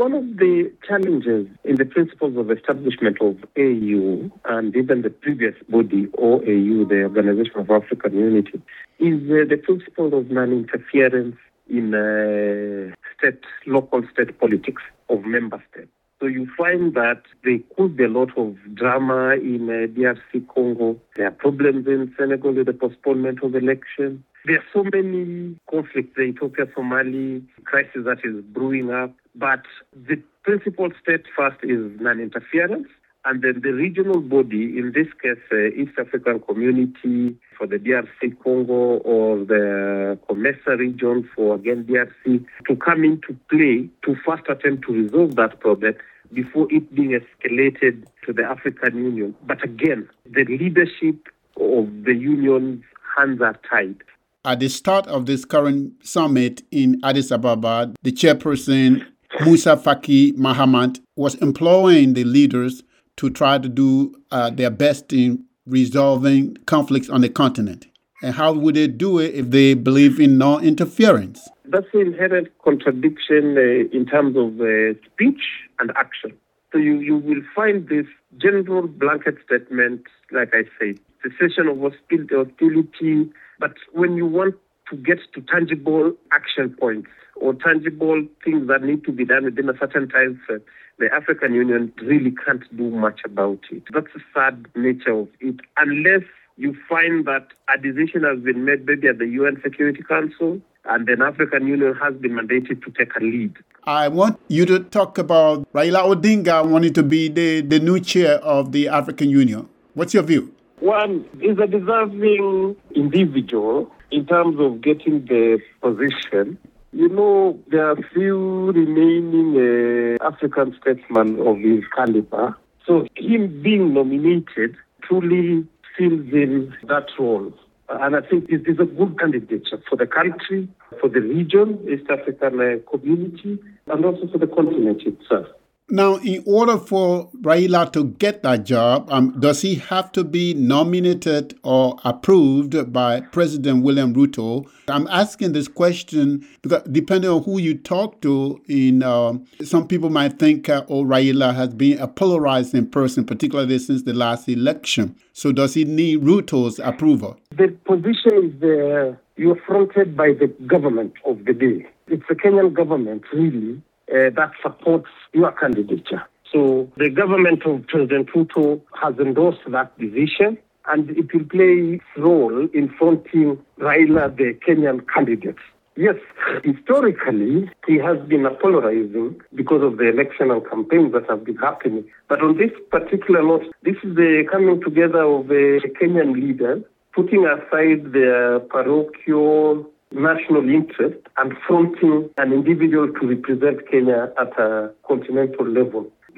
one of the challenges in the principles of establishment of AU and even the previous body, OAU, the Organization of African Unity, is uh, the principle of non-interference in uh, state, local state politics of member states. So you find that there could be a lot of drama in uh, DRC Congo. There are problems in Senegal with the postponement of elections. There are so many conflicts, the Ethiopia Somali crisis that is brewing up. But the principal state first is non interference. And then the regional body, in this case, uh, East African Community for the DRC Congo or the COMESA region for again DRC, to come into play to first attempt to resolve that problem before it being escalated to the African Union. But again, the leadership of the union's hands are tied. At the start of this current summit in Addis Ababa, the chairperson, Moussa Faki Mahamat, was imploring the leaders to try to do uh, their best in resolving conflicts on the continent. And how would they do it if they believe in no interference? That's an inherent contradiction uh, in terms of uh, speech and action. So you, you will find this general blanket statement, like I said, cessation of hostility. But when you want to get to tangible action points or tangible things that need to be done within a certain time frame, the African Union really can't do much about it. That's the sad nature of it, unless you find that a decision has been made maybe at the UN Security Council and then African Union has been mandated to take a lead. I want you to talk about Raila Odinga wanting to be the, the new chair of the African Union. What's your view? One is a deserving individual in terms of getting the position. You know, there are few remaining uh, African statesmen of his caliber. So him being nominated truly fills in that role. And I think this is a good candidature for the country, for the region, East African uh, community, and also for the continent itself. Now, in order for Raila to get that job, um, does he have to be nominated or approved by President William Ruto? I'm asking this question because depending on who you talk to, in uh, some people might think, uh, oh, Raila has been a polarizing person, particularly since the last election. So, does he need Ruto's approval? The position is uh, you're fronted by the government of the day. It's the Kenyan government, really, uh, that supports your candidature. So the government of President Ruto has endorsed that decision and it will play its role in fronting Raila, the Kenyan candidate. Yes, historically, he has been polarizing because of the electional campaigns that have been happening. But on this particular note, this is the coming together of the Kenyan leaders, putting aside their parochial national interest and fronting an individual to represent Kenya at a continental level.